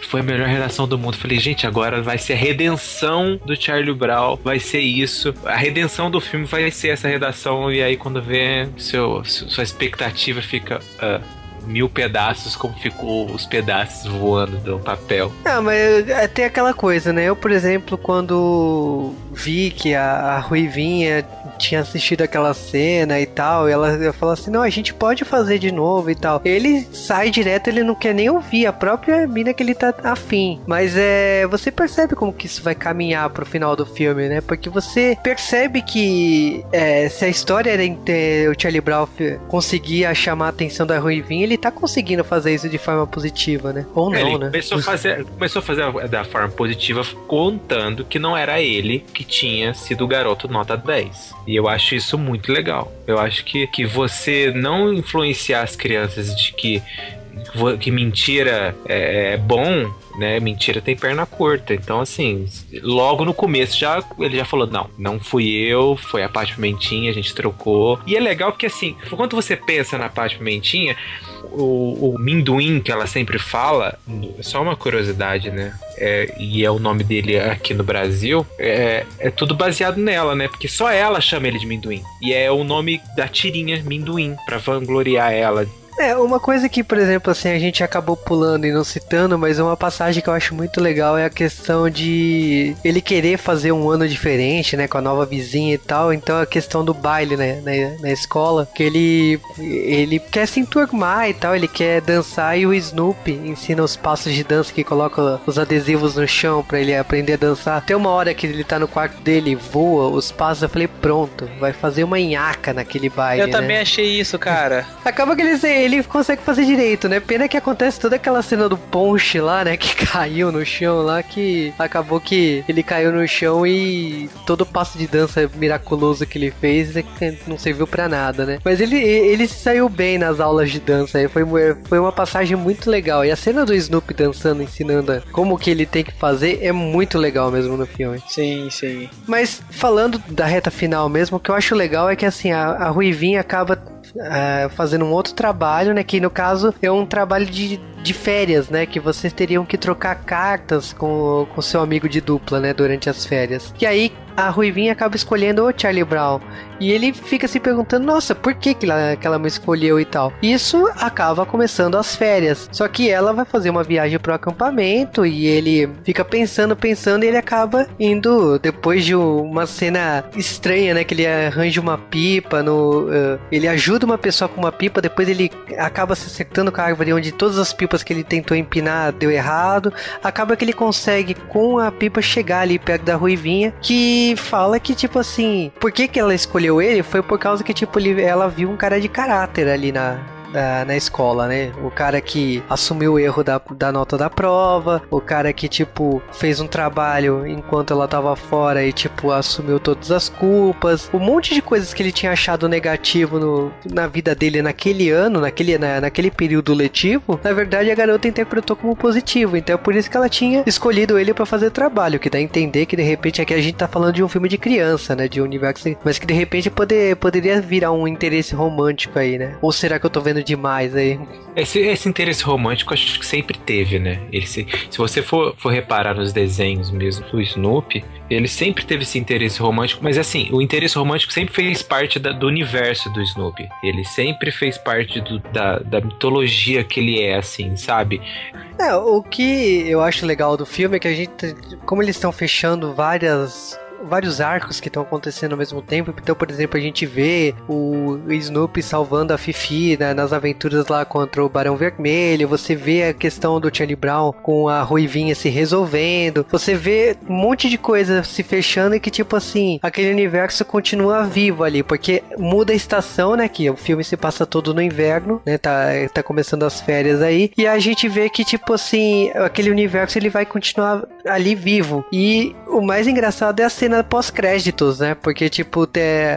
foi a melhor redação do mundo. Falei, gente, agora vai ser a redenção do Charlie Brown, vai ser isso. A redenção do filme vai ser essa redação. E aí, quando vê, seu, sua expectativa fica. Uh, mil pedaços como ficou os pedaços voando do papel. Ah, mas é, tem aquela coisa, né? Eu, por exemplo, quando vi que a, a Ruivinha tinha assistido aquela cena e tal, e ela falou assim: não, a gente pode fazer de novo e tal. Ele sai direto, ele não quer nem ouvir a própria mina que ele tá afim. Mas é. Você percebe como que isso vai caminhar pro final do filme, né? Porque você percebe que é, se a história era ter o Charlie Brown conseguir chamar a atenção da Ruivinha, ele tá conseguindo fazer isso de forma positiva, né? Ou é, não, ele né? Começou a, fazer, começou a fazer da forma positiva, contando que não era ele que tinha sido o garoto nota 10. E eu acho isso muito legal. Eu acho que, que você não influenciar as crianças de que, que mentira é, é bom né? Mentira tem perna curta. Então, assim, logo no começo já ele já falou: não, não fui eu, foi a Paty Pimentinha, a gente trocou. E é legal porque, assim, quando você pensa na Paty Pimentinha, o, o Minduim que ela sempre fala, só uma curiosidade, né? É, e é o nome dele aqui no Brasil, é, é tudo baseado nela, né? Porque só ela chama ele de Minduim. E é o nome da tirinha Minduim, pra vangloriar ela é, uma coisa que, por exemplo, assim, a gente acabou pulando e não citando, mas uma passagem que eu acho muito legal é a questão de ele querer fazer um ano diferente, né, com a nova vizinha e tal. Então a questão do baile, né, na, na escola, que ele ele quer se enturmar e tal, ele quer dançar e o Snoopy ensina os passos de dança que coloca os adesivos no chão para ele aprender a dançar. Tem uma hora que ele tá no quarto dele, voa os passos, eu falei, pronto, vai fazer uma nhaca naquele baile. Eu né? também achei isso, cara. Acaba que ele, ele consegue fazer direito, né? Pena que acontece toda aquela cena do ponche lá, né? *laughs* Que caiu no chão lá, que acabou que ele caiu no chão e todo o passo de dança miraculoso que ele fez né, não serviu para nada, né? Mas ele, ele saiu bem nas aulas de dança, foi, foi uma passagem muito legal. E a cena do Snoopy dançando, ensinando como que ele tem que fazer, é muito legal mesmo no filme. Sim, sim. Mas falando da reta final mesmo, o que eu acho legal é que assim, a, a Ruivinha acaba uh, fazendo um outro trabalho, né? Que no caso é um trabalho de, de férias, né? Que vocês teriam que trocar cartas com o seu amigo de dupla, né? Durante as férias. E aí a Ruivinha acaba escolhendo o Charlie Brown. E ele fica se perguntando, nossa, por que, que, ela, que ela me escolheu e tal. Isso acaba começando as férias. Só que ela vai fazer uma viagem pro acampamento e ele fica pensando, pensando e ele acaba indo depois de uma cena estranha, né? Que ele arranja uma pipa, no, uh, ele ajuda uma pessoa com uma pipa, depois ele acaba se acertando com a árvore onde todas as pipas que ele tentou empinar deu errado. Acaba que ele consegue com a pipa chegar ali perto da Ruivinha, que fala que tipo assim, por que que ela escolheu ele? Foi por causa que tipo ela viu um cara de caráter ali na na escola, né? O cara que assumiu o erro da, da nota da prova, o cara que, tipo, fez um trabalho enquanto ela tava fora e, tipo, assumiu todas as culpas. Um monte de coisas que ele tinha achado negativo no, na vida dele naquele ano, naquele, na, naquele período letivo, na verdade a garota interpretou como positivo. Então é por isso que ela tinha escolhido ele para fazer trabalho, que dá a entender que de repente aqui a gente tá falando de um filme de criança, né? De um universo, mas que de repente poder, poderia virar um interesse romântico aí, né? Ou será que eu tô vendo demais aí. Esse, esse interesse romântico acho que sempre teve, né? Ele se, se você for, for reparar nos desenhos mesmo do Snoopy, ele sempre teve esse interesse romântico, mas assim, o interesse romântico sempre fez parte da, do universo do Snoopy. Ele sempre fez parte do, da, da mitologia que ele é, assim, sabe? É, o que eu acho legal do filme é que a gente, como eles estão fechando várias vários arcos que estão acontecendo ao mesmo tempo. Então, por exemplo, a gente vê o Snoopy salvando a Fifi né, nas aventuras lá contra o Barão Vermelho. Você vê a questão do Charlie Brown com a Ruivinha se resolvendo. Você vê um monte de coisa se fechando e que, tipo assim, aquele universo continua vivo ali, porque muda a estação, né? Que o filme se passa todo no inverno, né? Tá, tá começando as férias aí. E a gente vê que, tipo assim, aquele universo ele vai continuar ali vivo. E o mais engraçado é a cena pós-créditos, né? Porque, tipo,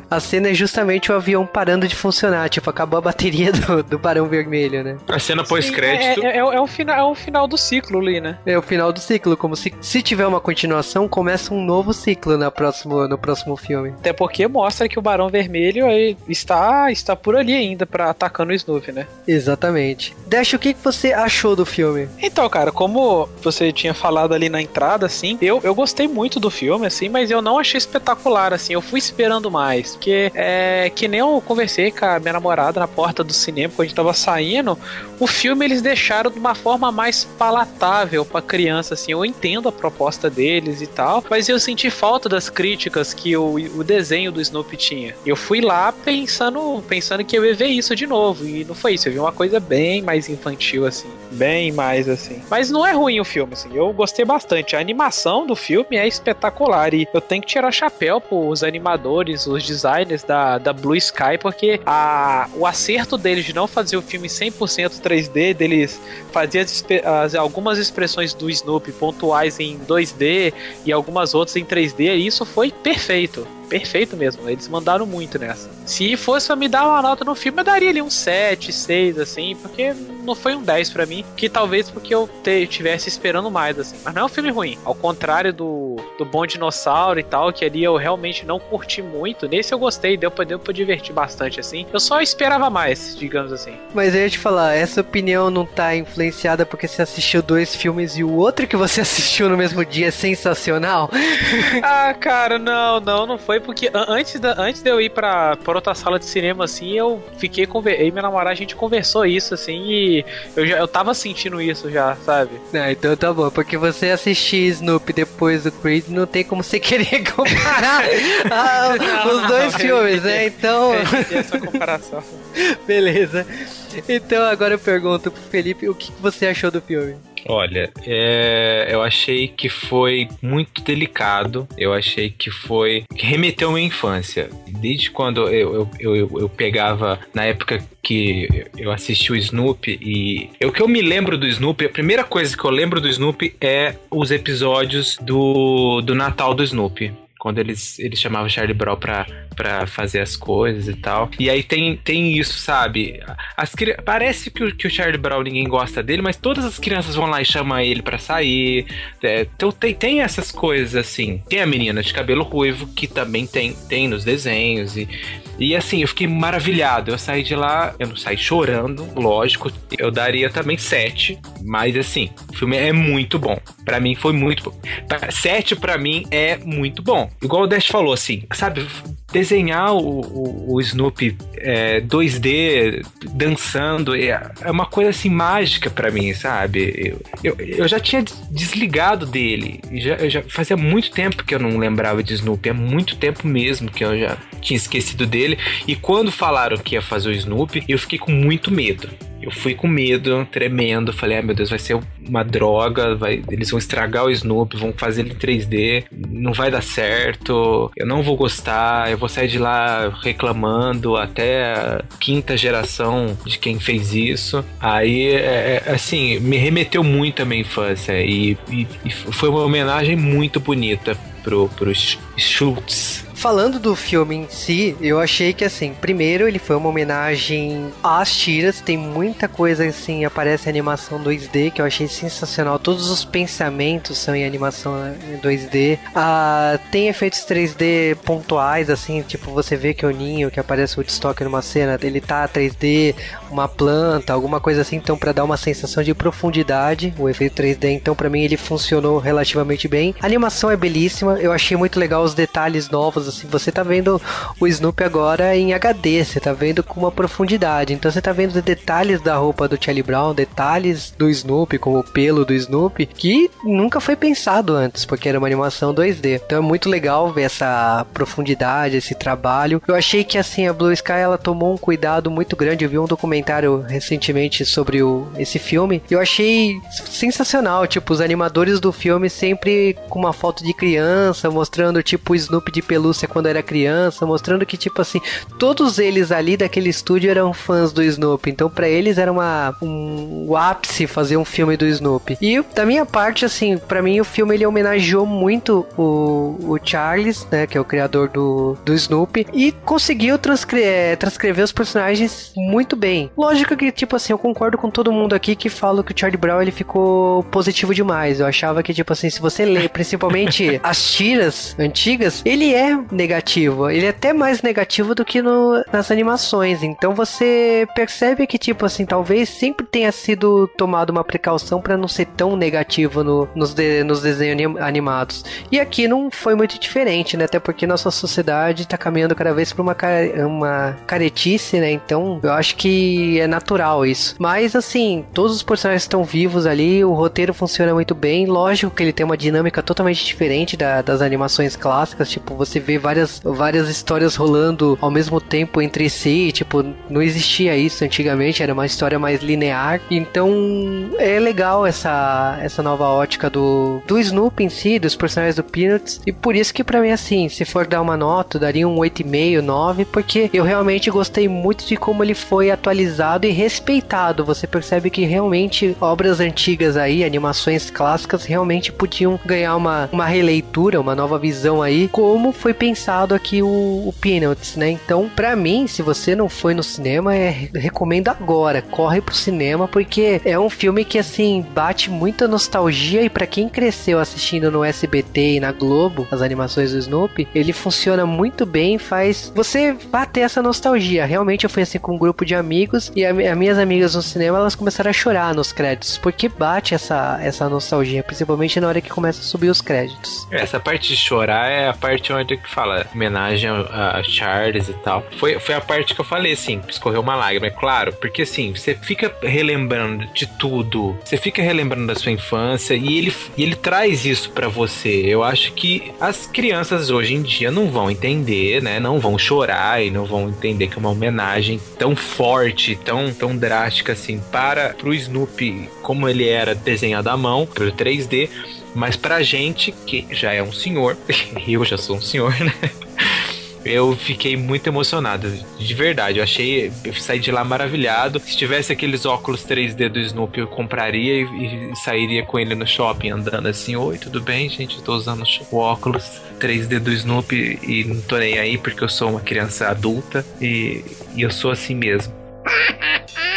a cena é justamente o avião parando de funcionar. Tipo, acabou a bateria do, do Barão Vermelho, né? A cena pós-crédito. É, é, é, é, o final, é o final do ciclo ali, né? É o final do ciclo. Como se, se tiver uma continuação, começa um novo ciclo na próximo, no próximo filme. Até porque mostra que o Barão Vermelho está, está por ali ainda, para atacando o Snoopy, né? Exatamente. Dash, o que, que você achou do filme? Então, cara, como você tinha falado ali na entrada, assim, eu, eu gostei muito do filme, assim, mas eu não achei espetacular, assim. Eu fui esperando mais. Porque é que nem eu conversei com a minha namorada na porta do cinema quando a gente tava saindo. O filme eles deixaram de uma forma mais palatável pra criança, assim. Eu entendo a proposta deles e tal, mas eu senti falta das críticas que o, o desenho do Snoopy tinha. Eu fui lá pensando, pensando que eu ia ver isso de novo. E não foi isso. Eu vi uma coisa bem mais infantil, assim. Bem mais assim. Mas não é ruim o filme, assim. Eu gostei bastante. A animação do filme é espetacular. E eu tenho que tirar chapéu pros animadores, os designers da, da Blue Sky, porque a, o acerto deles de não fazer o filme 100% 3D, deles fazer as, as, algumas expressões do Snoopy pontuais em 2D e algumas outras em 3D, isso foi perfeito perfeito mesmo. Eles mandaram muito nessa. Se fosse pra me dar uma nota no filme, eu daria ali um 7, 6, assim, porque não foi um 10 para mim, que talvez porque eu te, tivesse esperando mais, assim. Mas não é um filme ruim. Ao contrário do, do Bom Dinossauro e tal, que ali eu realmente não curti muito. Nesse eu gostei, deu pra, deu pra divertir bastante, assim. Eu só esperava mais, digamos assim. Mas eu ia te falar, essa opinião não tá influenciada porque você assistiu dois filmes e o outro que você *laughs* assistiu no mesmo dia é sensacional? ah, cara, não, não, não foi porque antes, da, antes de eu ir pra, pra outra sala de cinema, assim, eu fiquei com. Eu e minha namorada, a gente conversou isso, assim, e eu já eu tava sentindo isso já, sabe? Ah, então tá bom, porque você assistir Snoopy depois do Creed, não tem como você *laughs* querer comparar *laughs* ah, os dois filmes, né? Então. essa comparação. *laughs* Beleza. Então agora eu pergunto pro Felipe o que você achou do filme. Olha, é, eu achei que foi muito delicado. Eu achei que foi. que remeteu à minha infância. Desde quando eu, eu, eu, eu pegava, na época que eu assisti o Snoopy e. O que eu me lembro do Snoopy, a primeira coisa que eu lembro do Snoopy é os episódios do, do Natal do Snoopy quando eles, eles chamavam Charlie Brown pra, pra fazer as coisas e tal. E aí tem, tem isso, sabe? As, parece que o, que o Charlie Brown ninguém gosta dele, mas todas as crianças vão lá e chamam ele para sair. É, então tem, tem essas coisas assim. Tem a menina de cabelo ruivo, que também tem, tem nos desenhos. E, e assim, eu fiquei maravilhado. Eu saí de lá, eu não saí chorando, lógico. Eu daria também sete, mas assim, o filme é muito bom. Para mim foi muito bom. Sete para mim é muito bom igual o Dash falou, assim, sabe? Desenhar o, o, o Snoopy é, 2D dançando é, é, uma coisa assim mágica para mim, sabe? Eu, eu, eu, já tinha desligado dele. Já, já fazia muito tempo que eu não lembrava de Snoopy. É muito tempo mesmo que eu já tinha esquecido dele. E quando falaram que ia fazer o Snoopy, eu fiquei com muito medo. Eu fui com medo, tremendo. Falei, ah, meu Deus, vai ser uma droga. Vai, eles vão estragar o Snoopy, vão fazer ele em 3D. Não vai dar certo. Eu não vou gostar. Eu vou sair de lá reclamando até a quinta geração de quem fez isso. Aí, é, é, assim, me remeteu muito à minha infância. E, e, e foi uma homenagem muito bonita pro, pro Schultz Falando do filme em si, eu achei que assim, primeiro ele foi uma homenagem às tiras, tem muita coisa assim, aparece animação 2D que eu achei sensacional. Todos os pensamentos são em animação 2D. Ah, tem efeitos 3D pontuais, assim, tipo você vê que o ninho que aparece o Woodstock numa cena, ele tá 3D, uma planta, alguma coisa assim, então para dar uma sensação de profundidade, o efeito 3D, então para mim ele funcionou relativamente bem. A animação é belíssima, eu achei muito legal os detalhes novos assim, você tá vendo o Snoopy agora em HD, você tá vendo com uma profundidade. Então você tá vendo detalhes da roupa do Charlie Brown, detalhes do Snoopy, como o pelo do Snoopy, que nunca foi pensado antes, porque era uma animação 2D. Então é muito legal ver essa profundidade, esse trabalho. Eu achei que assim a Blue Sky ela tomou um cuidado muito grande. Eu vi um documentário recentemente sobre o, esse filme. Eu achei sensacional, tipo os animadores do filme sempre com uma foto de criança, mostrando tipo o Snoopy de pelúcia quando era criança, mostrando que, tipo assim, todos eles ali daquele estúdio eram fãs do Snoopy. Então, para eles era uma, um, ápice fazer um filme do Snoopy. E da minha parte, assim, para mim o filme ele homenageou muito o, o Charles, né, que é o criador do, do Snoopy, e conseguiu transcre é, transcrever os personagens muito bem. Lógico que, tipo assim, eu concordo com todo mundo aqui que fala que o Charlie Brown ele ficou positivo demais. Eu achava que, tipo assim, se você lê principalmente *laughs* as tiras antigas, ele é negativo. Ele é até mais negativo do que no, nas animações. Então você percebe que, tipo assim, talvez sempre tenha sido tomado uma precaução para não ser tão negativo no, nos, de, nos desenhos animados. E aqui não foi muito diferente, né? Até porque nossa sociedade tá caminhando cada vez para uma, uma caretice, né? Então eu acho que é natural isso. Mas assim, todos os personagens estão vivos ali, o roteiro funciona muito bem. Lógico que ele tem uma dinâmica totalmente diferente da, das animações clássicas. Tipo, você vê várias, várias histórias rolando ao mesmo tempo entre si. Tipo, não existia isso antigamente, era uma história mais linear. Então é legal essa, essa nova ótica do, do Snoopy em si, dos personagens do Peanuts. E por isso que para mim, assim, se for dar uma nota, daria um 8,5, 9, porque eu realmente gostei muito de como ele foi atualizado e respeitado. Você percebe que realmente obras antigas aí, animações clássicas, realmente podiam ganhar uma, uma releitura, uma nova visão aí, como foi pensado aqui o, o Peanuts, né? Então, para mim, se você não foi no cinema, é, recomendo agora, corre pro cinema, porque é um filme que, assim, bate muita nostalgia e para quem cresceu assistindo no SBT e na Globo, as animações do Snoopy, ele funciona muito bem, faz você bater essa nostalgia. Realmente, eu fui assim com um grupo de amigos e as minhas amigas no cinema, elas começaram a chorar nos créditos, porque bate essa, essa nostalgia, principalmente na hora que começa a subir os créditos. Essa parte de chorar é a parte onde fala homenagem a, a Charles e tal. Foi, foi a parte que eu falei, assim, escorreu uma lágrima, é claro, porque assim, você fica relembrando de tudo, você fica relembrando da sua infância e ele, e ele traz isso para você. Eu acho que as crianças hoje em dia não vão entender, né? Não vão chorar e não vão entender que é uma homenagem tão forte, tão, tão drástica assim para pro Snoopy como ele era desenhado à mão, pro 3D mas pra gente, que já é um senhor, *laughs* eu já sou um senhor, né? Eu fiquei muito emocionado, de verdade. Eu achei, eu saí de lá maravilhado. Se tivesse aqueles óculos 3D do Snoopy, eu compraria e, e sairia com ele no shopping andando assim: Oi, tudo bem, gente? Eu tô usando o óculos 3D do Snoopy e não tô nem aí porque eu sou uma criança adulta e, e eu sou assim mesmo. *laughs*